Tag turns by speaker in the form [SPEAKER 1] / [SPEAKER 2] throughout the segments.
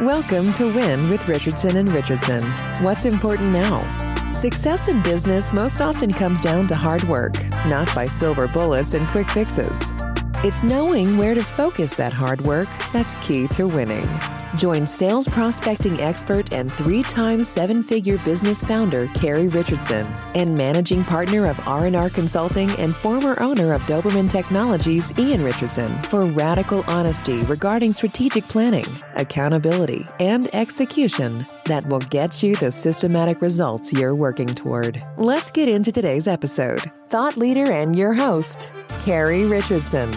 [SPEAKER 1] Welcome to Win with Richardson and Richardson. What's important now? Success in business most often comes down to hard work, not by silver bullets and quick fixes. It's knowing where to focus that hard work that's key to winning. Join sales prospecting expert and three times seven-figure business founder Carrie Richardson and managing partner of R&R Consulting and former owner of Doberman Technologies Ian Richardson for radical honesty regarding strategic planning, accountability, and execution that will get you the systematic results you're working toward. Let's get into today's episode. Thought leader and your host, Carrie Richardson.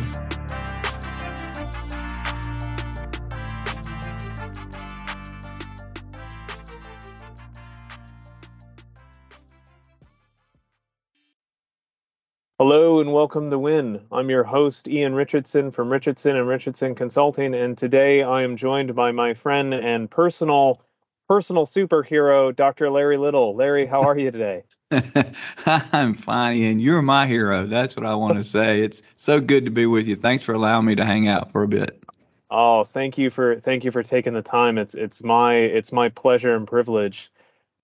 [SPEAKER 2] Hello and welcome to Win. I'm your host, Ian Richardson from Richardson and Richardson Consulting, and today I am joined by my friend and personal personal superhero, Dr. Larry Little. Larry, how are you today?
[SPEAKER 3] I'm fine, and You're my hero. That's what I want to say. It's so good to be with you. Thanks for allowing me to hang out for a bit.
[SPEAKER 2] Oh, thank you for thank you for taking the time. It's it's my it's my pleasure and privilege.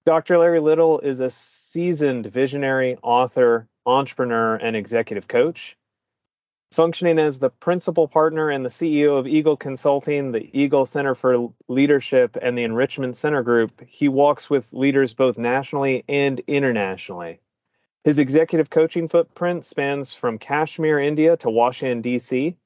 [SPEAKER 2] Dr. Larry Little is a seasoned visionary, author, entrepreneur, and executive coach. Functioning as the principal partner and the CEO of Eagle Consulting, the Eagle Center for Leadership, and the Enrichment Center Group, he walks with leaders both nationally and internationally. His executive coaching footprint spans from Kashmir, India to Washington, D.C.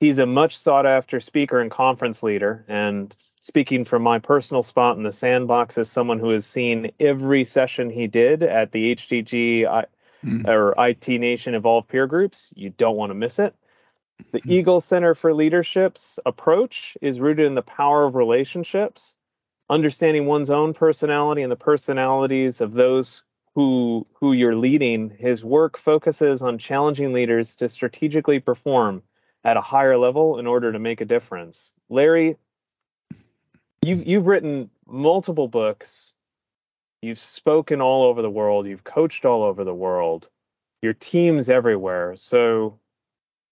[SPEAKER 2] He's a much sought after speaker and conference leader. And speaking from my personal spot in the sandbox as someone who has seen every session he did at the HTG mm. or IT Nation Evolve peer groups. You don't want to miss it. The mm. Eagle Center for Leadership's approach is rooted in the power of relationships, understanding one's own personality and the personalities of those who who you're leading. His work focuses on challenging leaders to strategically perform at a higher level in order to make a difference. Larry, you've you've written multiple books You've spoken all over the world. You've coached all over the world. Your team's everywhere. So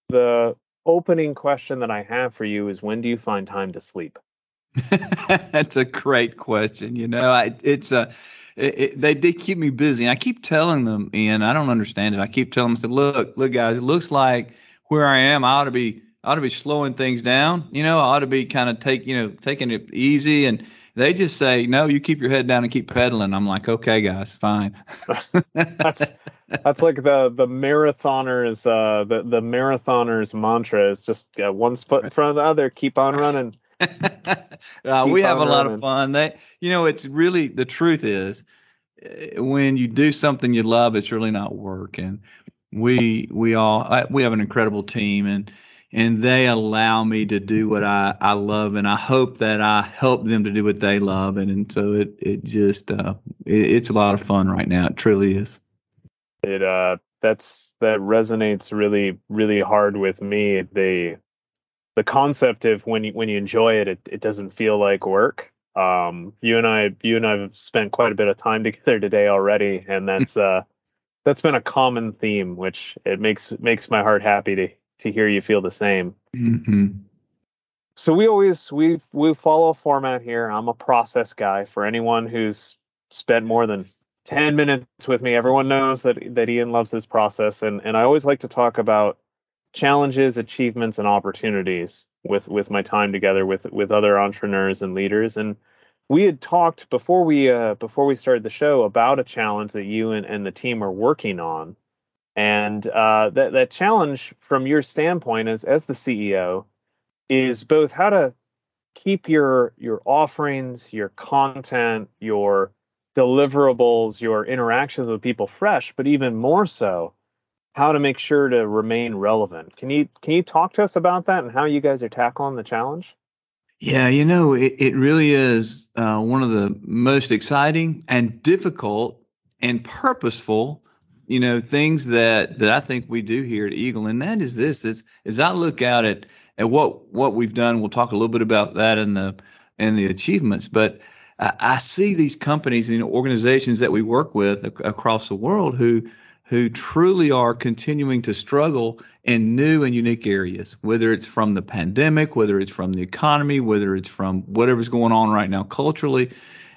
[SPEAKER 2] the opening question that I have for you is when do you find time to sleep?
[SPEAKER 3] That's a great question. You know, I, it's a, it, it, they did keep me busy. And I keep telling them, Ian, I don't understand it. I keep telling them, I said, look, look, guys, it looks like where I am, I ought to be, I ought to be slowing things down. You know, I ought to be kind of take, you know, taking it easy and they just say, no, you keep your head down and keep pedaling. I'm like, okay, guys, fine.
[SPEAKER 2] that's that's like the the marathoners uh the the marathoners mantra is just uh, one foot in front of the other, keep on running.
[SPEAKER 3] uh, we have a lot of fun. They, you know, it's really the truth is eh, when you do something you love, it's really not work. And we we all we have an incredible team and and they allow me to do what I, I love and I hope that I help them to do what they love and, and so it it just uh, it, it's a lot of fun right now it truly is.
[SPEAKER 2] It uh that's that resonates really really hard with me. The the concept of when you when you enjoy it it, it doesn't feel like work. Um you and I you and I have spent quite a bit of time together today already and that's uh that's been a common theme which it makes makes my heart happy to to hear you feel the same. Mm-hmm. So we always we we follow a format here. I'm a process guy. For anyone who's spent more than 10 minutes with me, everyone knows that that Ian loves his process, and and I always like to talk about challenges, achievements, and opportunities with with my time together with with other entrepreneurs and leaders. And we had talked before we uh, before we started the show about a challenge that you and, and the team are working on and uh, that that challenge from your standpoint as as the CEO is both how to keep your your offerings, your content, your deliverables, your interactions with people fresh, but even more so, how to make sure to remain relevant. Can you can you talk to us about that and how you guys are tackling the challenge?
[SPEAKER 3] Yeah, you know, it, it really is uh, one of the most exciting and difficult and purposeful you know things that that I think we do here at Eagle, and that is this: is as I look out at at what what we've done. We'll talk a little bit about that in the in the achievements, but I, I see these companies and organizations that we work with ac- across the world who who truly are continuing to struggle in new and unique areas, whether it's from the pandemic, whether it's from the economy, whether it's from whatever's going on right now culturally.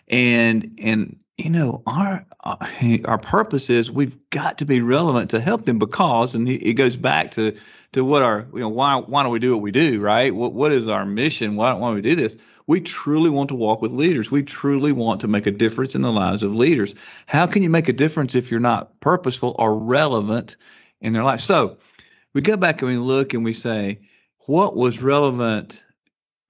[SPEAKER 3] And and you know our uh, our purpose is we've got to be relevant to help them because and it goes back to to what our you know why why do we do what we do right? What what is our mission? Why why do we do this? We truly want to walk with leaders. We truly want to make a difference in the lives of leaders. How can you make a difference if you're not purposeful or relevant in their life? So we go back and we look and we say what was relevant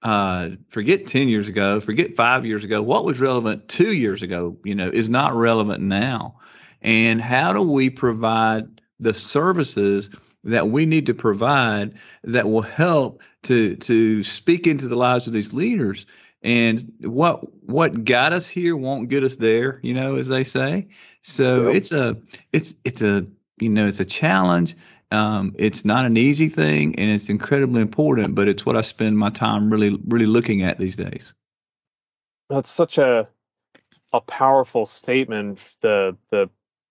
[SPEAKER 3] uh, forget 10 years ago, forget five years ago, what was relevant two years ago, you know, is not relevant now. And how do we provide the services that we need to provide that will help to to speak into the lives of these leaders? And what what got us here won't get us there, you know, as they say. So yep. it's a it's it's a you know it's a challenge um, it's not an easy thing, and it's incredibly important, but it's what I spend my time really, really looking at these days.
[SPEAKER 2] That's such a a powerful statement. The the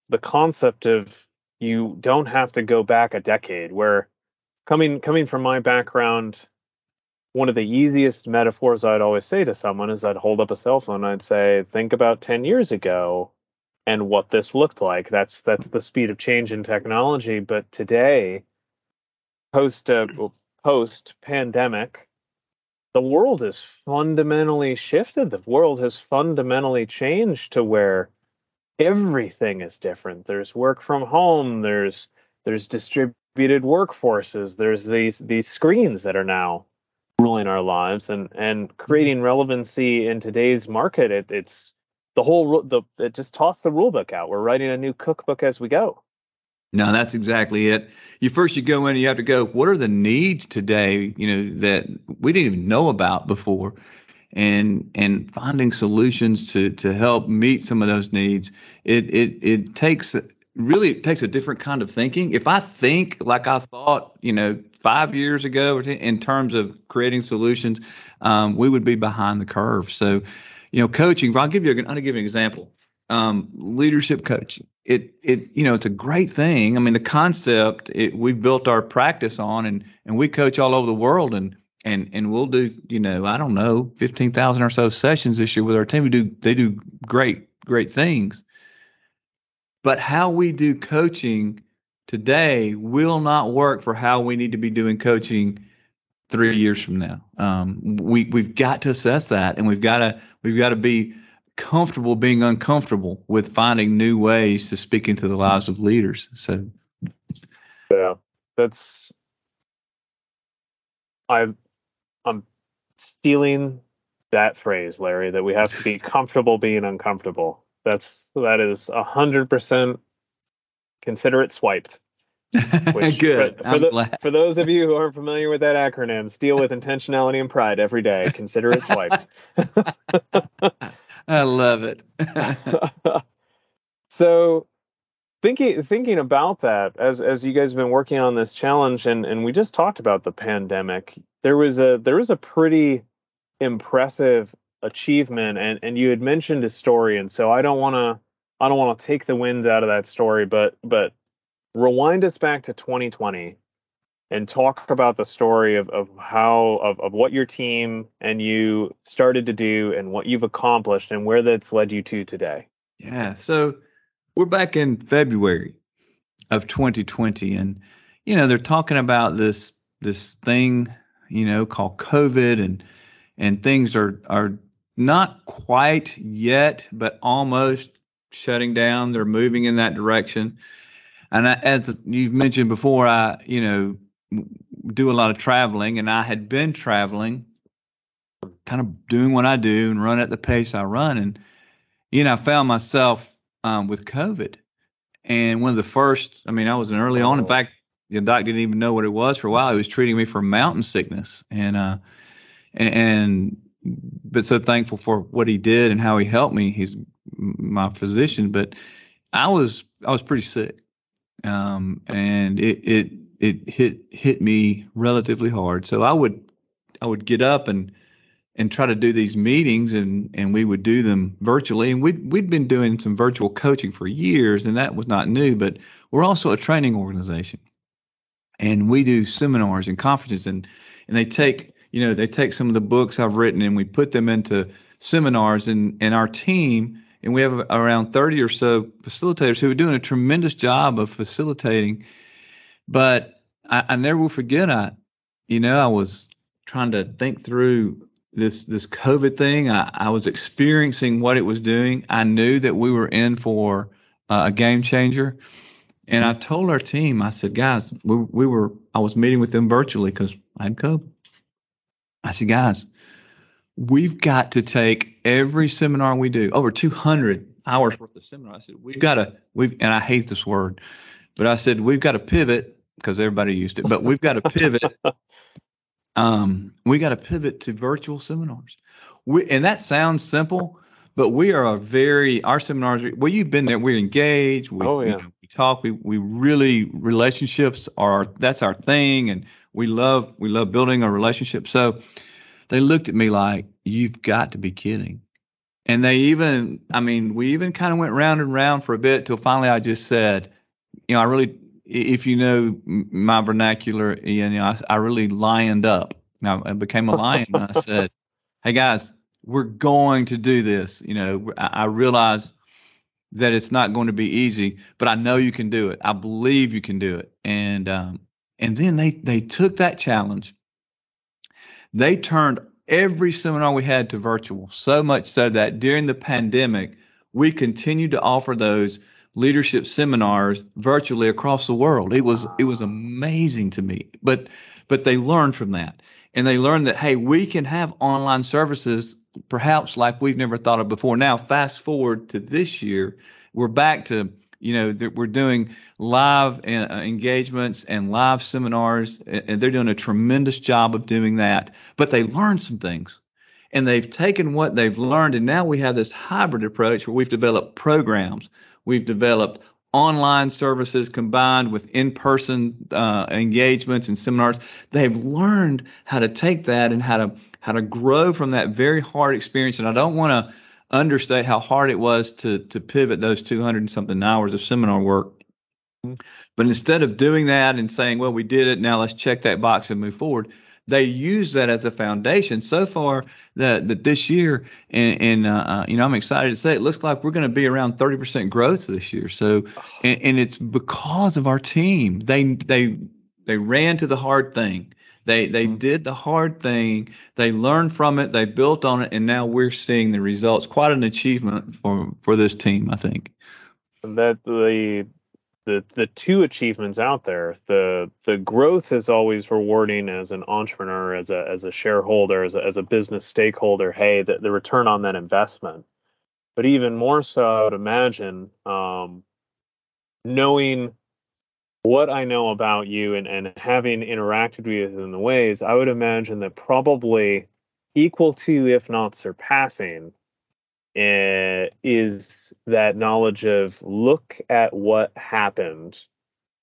[SPEAKER 2] the concept of you don't have to go back a decade. Where coming coming from my background, one of the easiest metaphors I'd always say to someone is I'd hold up a cell phone. I'd say, think about ten years ago and what this looked like. That's that's the speed of change in technology. But today, post uh, post pandemic, the world has fundamentally shifted. The world has fundamentally changed to where everything is different. There's work from home. There's there's distributed workforces. There's these these screens that are now ruling our lives and and creating relevancy in today's market. It, it's the whole the just toss the rule book out. We're writing a new cookbook as we go.
[SPEAKER 3] No, that's exactly it. You first you go in you have to go, what are the needs today, you know, that we didn't even know about before? And and finding solutions to to help meet some of those needs. It it it takes really it takes a different kind of thinking. If I think like I thought, you know, five years ago in terms of creating solutions, um, we would be behind the curve. So you know, coaching. I'll give you. A, I'll give you an example. Um, leadership coaching. It it you know it's a great thing. I mean the concept it, we've built our practice on, and and we coach all over the world, and and and we'll do you know I don't know fifteen thousand or so sessions this year with our team. We do they do great great things. But how we do coaching today will not work for how we need to be doing coaching three years from now. Um, we we've got to assess that, and we've got to we've got to be comfortable being uncomfortable with finding new ways to speak into the lives of leaders. So,
[SPEAKER 2] yeah, that's I I'm stealing that phrase, Larry. That we have to be comfortable being uncomfortable. That's that is a hundred percent. Consider it swiped.
[SPEAKER 3] Which, Good.
[SPEAKER 2] For, for, the, for, those of you who aren't familiar with that acronym, steal with intentionality and pride every day. Consider it swiped.
[SPEAKER 3] I love it.
[SPEAKER 2] so, thinking thinking about that as as you guys have been working on this challenge, and and we just talked about the pandemic. There was a there was a pretty impressive achievement, and and you had mentioned a story, and so I don't want to I don't want to take the wind out of that story, but but rewind us back to 2020 and talk about the story of, of how of, of what your team and you started to do and what you've accomplished and where that's led you to today.
[SPEAKER 3] Yeah. So we're back in February of 2020 and you know they're talking about this this thing you know called COVID and and things are are not quite yet but almost shutting down. They're moving in that direction. And I, as you've mentioned before, I, you know, do a lot of traveling, and I had been traveling, kind of doing what I do and run at the pace I run. And, you know, I found myself um, with COVID. And one of the first, I mean, I was an early on. In oh. fact, the doc didn't even know what it was for a while. He was treating me for mountain sickness. And, uh, and, and but so thankful for what he did and how he helped me. He's my physician, but I was I was pretty sick, um, and it it it hit hit me relatively hard. So I would I would get up and and try to do these meetings and and we would do them virtually and we'd we'd been doing some virtual coaching for years and that was not new but we're also a training organization and we do seminars and conferences and and they take you know they take some of the books I've written and we put them into seminars and and our team and we have around 30 or so facilitators who are doing a tremendous job of facilitating but I, I never will forget I you know I was trying to think through this this COVID thing. I, I was experiencing what it was doing. I knew that we were in for uh, a game changer, and I told our team, I said, guys, we we were I was meeting with them virtually because I had COVID. I said, guys, we've got to take every seminar we do over 200 hours worth of seminar. I said, we've got to we've, and I hate this word, but I said we've got to pivot because everybody used it, but we've got to pivot um, we got to pivot to virtual seminars. We, and that sounds simple, but we are a very our seminars. Well, you've been there. We're engaged. We,
[SPEAKER 2] oh yeah.
[SPEAKER 3] You know, we talk. We we really relationships are that's our thing, and we love we love building a relationship. So they looked at me like you've got to be kidding. And they even, I mean, we even kind of went round and round for a bit till finally I just said, you know, I really if you know my vernacular, you know, I, I really lioned up. Now I became a lion and I said, "Hey guys, we're going to do this." You know, I, I realize that it's not going to be easy, but I know you can do it. I believe you can do it. And um, and then they they took that challenge. They turned every seminar we had to virtual, so much so that during the pandemic, we continued to offer those leadership seminars virtually across the world. It was it was amazing to me. But but they learned from that. And they learned that hey, we can have online services perhaps like we've never thought of before. Now fast forward to this year, we're back to you know that we're doing live uh, engagements and live seminars and they're doing a tremendous job of doing that but they learned some things and they've taken what they've learned and now we have this hybrid approach where we've developed programs We've developed online services combined with in-person uh, engagements and seminars. They've learned how to take that and how to how to grow from that very hard experience. And I don't want to understate how hard it was to to pivot those 200 and something hours of seminar work. But instead of doing that and saying, "Well, we did it. Now let's check that box and move forward," they use that as a foundation. So far, that that this year, and, and uh, uh, you know, I'm excited to say it looks like we're going to be around 30% growth this year. So, and, and it's because of our team. They they they ran to the hard thing. They they mm-hmm. did the hard thing. They learned from it. They built on it, and now we're seeing the results. Quite an achievement for for this team, I think.
[SPEAKER 2] That the the the two achievements out there the the growth is always rewarding as an entrepreneur as a as a shareholder as a, as a business stakeholder hey the, the return on that investment but even more so i would imagine um, knowing what i know about you and and having interacted with you in the ways i would imagine that probably equal to if not surpassing uh, is that knowledge of look at what happened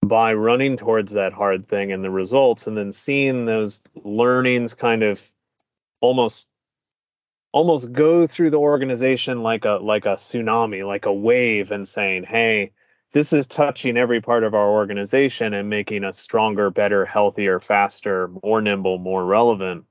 [SPEAKER 2] by running towards that hard thing and the results and then seeing those learnings kind of almost almost go through the organization like a like a tsunami like a wave and saying hey this is touching every part of our organization and making us stronger better healthier faster more nimble more relevant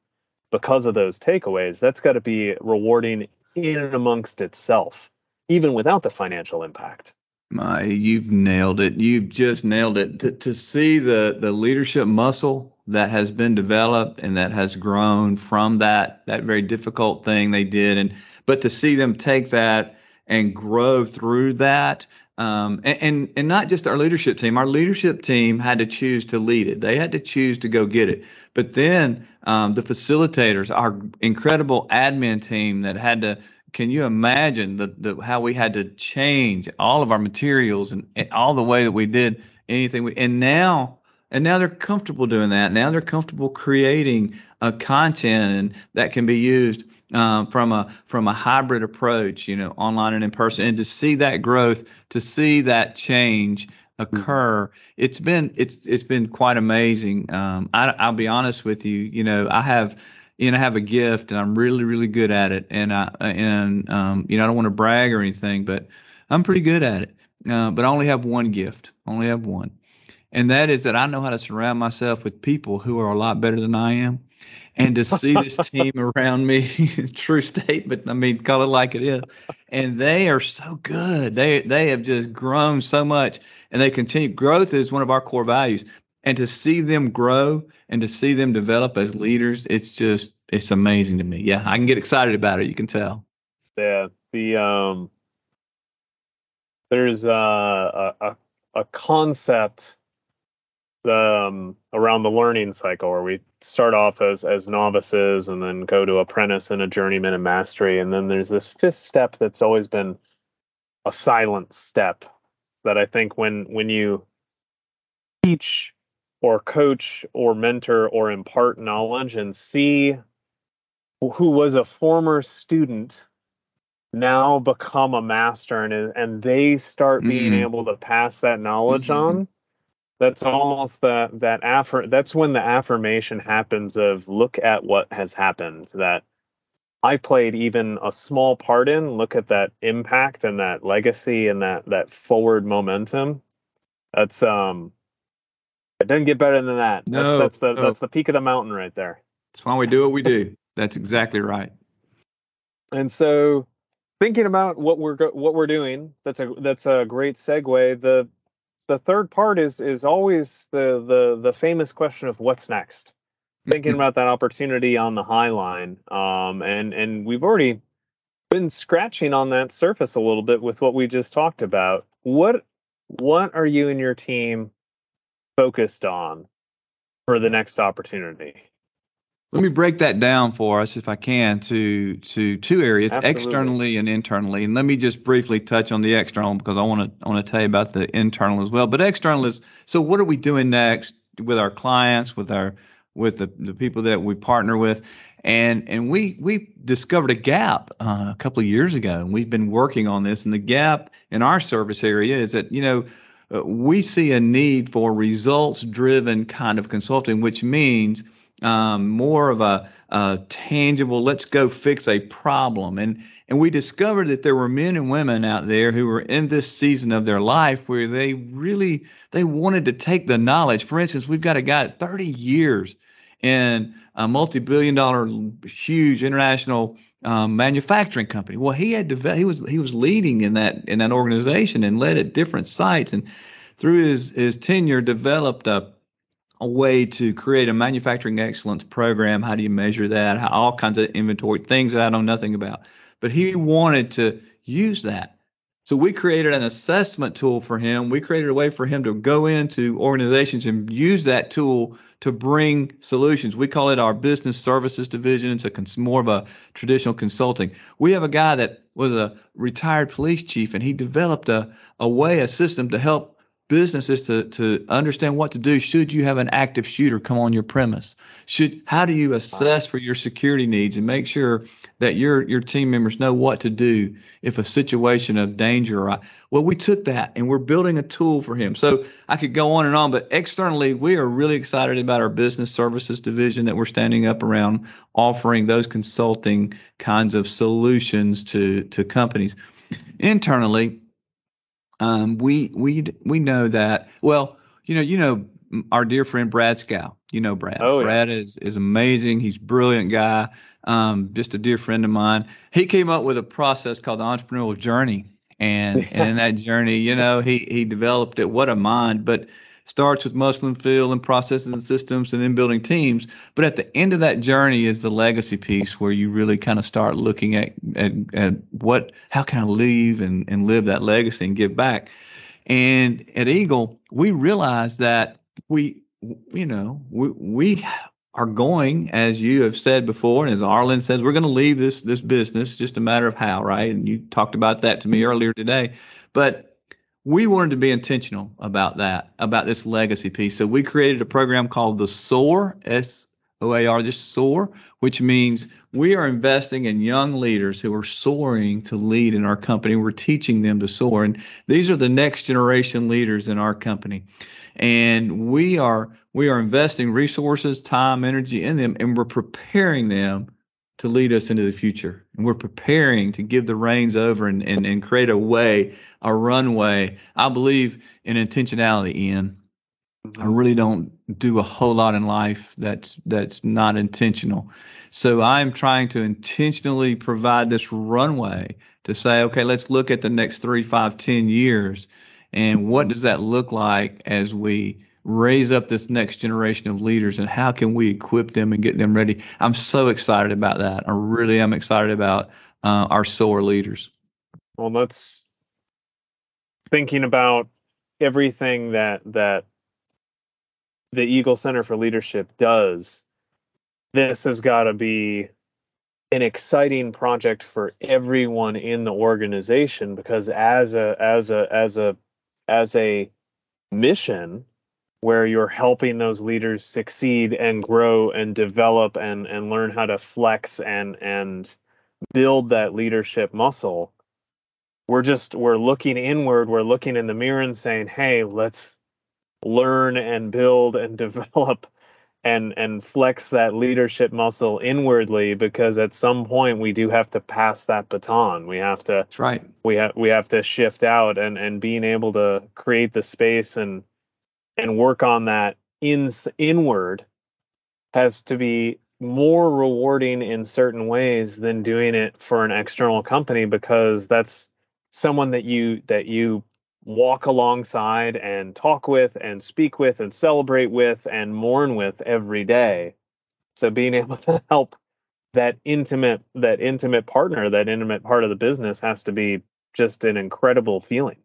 [SPEAKER 2] because of those takeaways that's got to be rewarding in and amongst itself, even without the financial impact.
[SPEAKER 3] My, you've nailed it. You've just nailed it. To, to see the the leadership muscle that has been developed and that has grown from that that very difficult thing they did, and but to see them take that and grow through that, um, and, and, and not just our leadership team. Our leadership team had to choose to lead it. They had to choose to go get it. But then um, the facilitators, our incredible admin team that had to. Can you imagine the, the how we had to change all of our materials and, and all the way that we did anything? We, and now and now they're comfortable doing that. Now they're comfortable creating a content and that can be used um, from a from a hybrid approach, you know, online and in person, and to see that growth, to see that change occur, mm-hmm. it's been it's it's been quite amazing. Um, I, I'll be honest with you, you know, I have you know, I have a gift and I'm really, really good at it. And I, and, um, you know, I don't want to brag or anything, but I'm pretty good at it. Uh, but I only have one gift, I only have one. And that is that I know how to surround myself with people who are a lot better than I am. And to see this team around me, true statement. I mean, call it like it is. And they are so good. They they have just grown so much, and they continue. Growth is one of our core values and to see them grow and to see them develop as leaders it's just it's amazing to me yeah i can get excited about it you can tell
[SPEAKER 2] yeah the um there's a a, a concept um, around the learning cycle where we start off as as novices and then go to apprentice and a journeyman and mastery and then there's this fifth step that's always been a silent step that i think when when you teach or coach or mentor or impart knowledge and see who was a former student now become a master and and they start being mm-hmm. able to pass that knowledge mm-hmm. on that's almost that that affir- that's when the affirmation happens of look at what has happened that I played even a small part in look at that impact and that legacy and that that forward momentum that's um it doesn't get better than that. No, that's, that's the no. that's the peak of the mountain right there.
[SPEAKER 3] That's why we do what we do. That's exactly right.
[SPEAKER 2] And so, thinking about what we're what we're doing, that's a that's a great segue. The the third part is is always the the the famous question of what's next. Thinking about that opportunity on the high line, um, and and we've already been scratching on that surface a little bit with what we just talked about. What what are you and your team focused on for the next opportunity?
[SPEAKER 3] Let me break that down for us, if I can, to to two areas, Absolutely. externally and internally. And let me just briefly touch on the external because I want to I want to tell you about the internal as well. But external is so what are we doing next with our clients, with our with the, the people that we partner with, and and we we discovered a gap uh, a couple of years ago, and we've been working on this. And the gap in our service area is that you know uh, we see a need for results driven kind of consulting, which means um, more of a, a, tangible, let's go fix a problem. And, and we discovered that there were men and women out there who were in this season of their life where they really, they wanted to take the knowledge. For instance, we've got a guy 30 years in a multi-billion dollar huge international um, manufacturing company. Well, he had developed, he was he was leading in that in that organization and led at different sites, and through his his tenure developed a a way to create a manufacturing excellence program. How do you measure that? How, all kinds of inventory things that I know nothing about. But he wanted to use that so we created an assessment tool for him. We created a way for him to go into organizations and use that tool to bring solutions. We call it our business services division. It's a cons- more of a traditional consulting. We have a guy that was a retired police chief, and he developed a, a way, a system to help businesses to to understand what to do should you have an active shooter come on your premise. Should how do you assess for your security needs and make sure that your your team members know what to do if a situation of danger well we took that and we're building a tool for him. So i could go on and on but externally we are really excited about our business services division that we're standing up around offering those consulting kinds of solutions to to companies. Internally um, we we we know that. Well, you know, you know our dear friend Brad Scow. You know Brad.
[SPEAKER 2] Oh,
[SPEAKER 3] yeah. Brad is is amazing. He's a brilliant guy. Um, just a dear friend of mine. He came up with a process called the entrepreneurial journey, and yes. and in that journey, you know, he he developed it. What a mind! But starts with muscle and feel and processes and systems and then building teams. But at the end of that journey is the legacy piece where you really kind of start looking at, at, at what, how can I leave and, and live that legacy and give back. And at Eagle, we realized that we, you know, we, we are going, as you have said before, and as Arlen says, we're going to leave this this business. Just a matter of how, right? And you talked about that to me earlier today. But we wanted to be intentional about that, about this legacy piece. So we created a program called the SOAR, S O A R, just SOAR, which means we are investing in young leaders who are soaring to lead in our company. We're teaching them to soar. And these are the next generation leaders in our company. and we are we are investing resources, time, energy in them, and we're preparing them to lead us into the future. And we're preparing to give the reins over and, and, and create a way, a runway. I believe in intentionality, Ian. I really don't do a whole lot in life that's that's not intentional. So I'm trying to intentionally provide this runway to say, okay, let's look at the next three, five, ten years, and what does that look like as we raise up this next generation of leaders, and how can we equip them and get them ready? I'm so excited about that. I really am excited about uh, our SOAR leaders.
[SPEAKER 2] Well, that's thinking about everything that that the Eagle Center for Leadership does this has got to be an exciting project for everyone in the organization because as a as a as a as a mission where you're helping those leaders succeed and grow and develop and and learn how to flex and and build that leadership muscle. We're just we're looking inward we're looking in the mirror and saying hey let's learn and build and develop and and flex that leadership muscle inwardly because at some point we do have to pass that baton. We have to
[SPEAKER 3] That's right.
[SPEAKER 2] we have we have to shift out and and being able to create the space and and work on that in inward has to be more rewarding in certain ways than doing it for an external company because that's someone that you that you walk alongside and talk with and speak with and celebrate with and mourn with every day. So being able to help that intimate that intimate partner, that intimate part of the business has to be just an incredible feeling.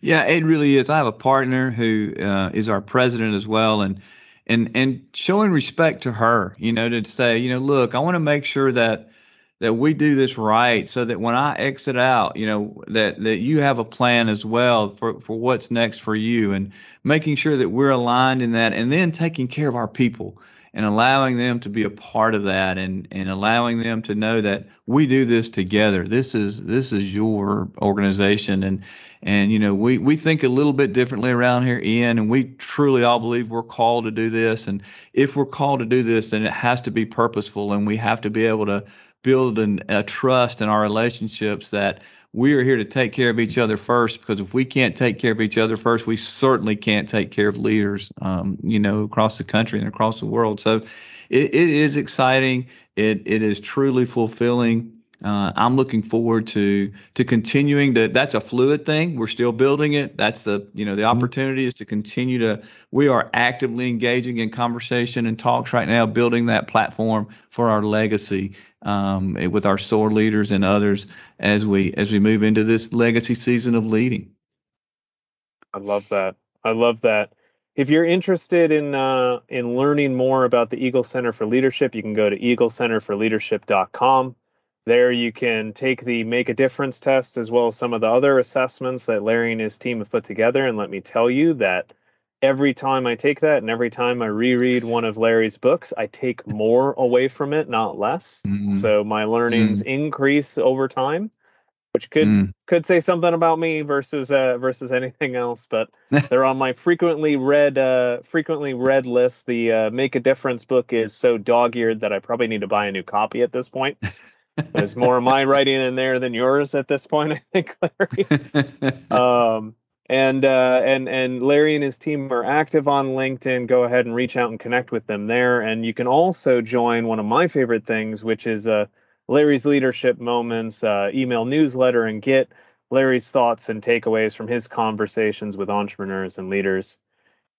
[SPEAKER 3] Yeah, it really is. I have a partner who uh, is our president as well, and and and showing respect to her, you know, to say, you know, look, I want to make sure that that we do this right so that when I exit out, you know, that that you have a plan as well for for what's next for you and making sure that we're aligned in that and then taking care of our people and allowing them to be a part of that and and allowing them to know that we do this together. This is this is your organization and and you know we we think a little bit differently around here Ian and we truly all believe we're called to do this and if we're called to do this then it has to be purposeful and we have to be able to build an, a trust in our relationships that we are here to take care of each other first because if we can't take care of each other first we certainly can't take care of leaders um, you know across the country and across the world so it, it is exciting it, it is truly fulfilling uh, I'm looking forward to to continuing to. That's a fluid thing. We're still building it. That's the you know the mm-hmm. opportunity is to continue to. We are actively engaging in conversation and talks right now, building that platform for our legacy um, with our SOAR leaders and others as we as we move into this legacy season of leading.
[SPEAKER 2] I love that. I love that. If you're interested in uh, in learning more about the Eagle Center for Leadership, you can go to eaglecenterforleadership.com. There you can take the Make a Difference test as well as some of the other assessments that Larry and his team have put together. And let me tell you that every time I take that and every time I reread one of Larry's books, I take more away from it, not less. Mm-hmm. So my learnings mm. increase over time, which could mm. could say something about me versus uh, versus anything else. But they're on my frequently read uh, frequently read list. The uh, Make a Difference book is so dog-eared that I probably need to buy a new copy at this point. There's more of my writing in there than yours at this point, I think, Larry. um, and uh, and and Larry and his team are active on LinkedIn. Go ahead and reach out and connect with them there. And you can also join one of my favorite things, which is uh, Larry's Leadership Moments uh, email newsletter, and get Larry's thoughts and takeaways from his conversations with entrepreneurs and leaders.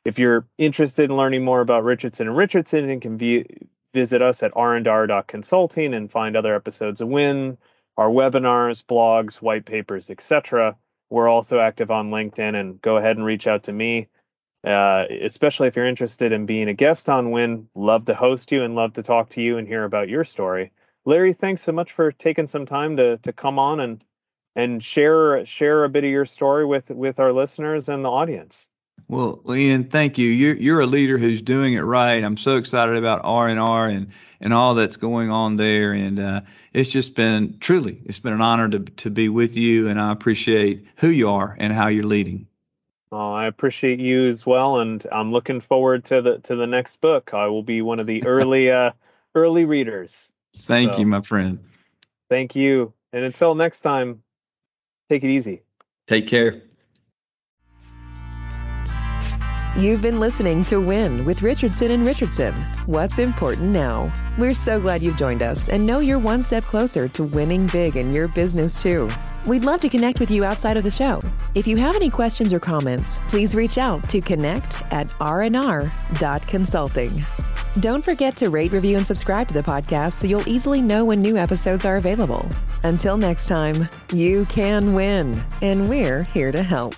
[SPEAKER 2] If you're interested in learning more about Richardson and Richardson, you can view, visit us at randr.consulting and find other episodes of Win, our webinars, blogs, white papers, etc. We're also active on LinkedIn and go ahead and reach out to me. Uh, especially if you're interested in being a guest on Win, love to host you and love to talk to you and hear about your story. Larry, thanks so much for taking some time to to come on and and share share a bit of your story with with our listeners and the audience.
[SPEAKER 3] Well, Ian, thank you. You're you're a leader who's doing it right. I'm so excited about R and R and and all that's going on there. And uh, it's just been truly, it's been an honor to to be with you. And I appreciate who you are and how you're leading.
[SPEAKER 2] Oh, I appreciate you as well, and I'm looking forward to the to the next book. I will be one of the early uh, early readers.
[SPEAKER 3] Thank so, you, my friend.
[SPEAKER 2] Thank you, and until next time, take it easy.
[SPEAKER 3] Take care.
[SPEAKER 1] You've been listening to Win with Richardson and Richardson. What's important now? We're so glad you've joined us and know you're one step closer to winning big in your business too. We'd love to connect with you outside of the show. If you have any questions or comments, please reach out to connect at randr.consulting. Don't forget to rate, review, and subscribe to the podcast so you'll easily know when new episodes are available. Until next time, you can win, and we're here to help.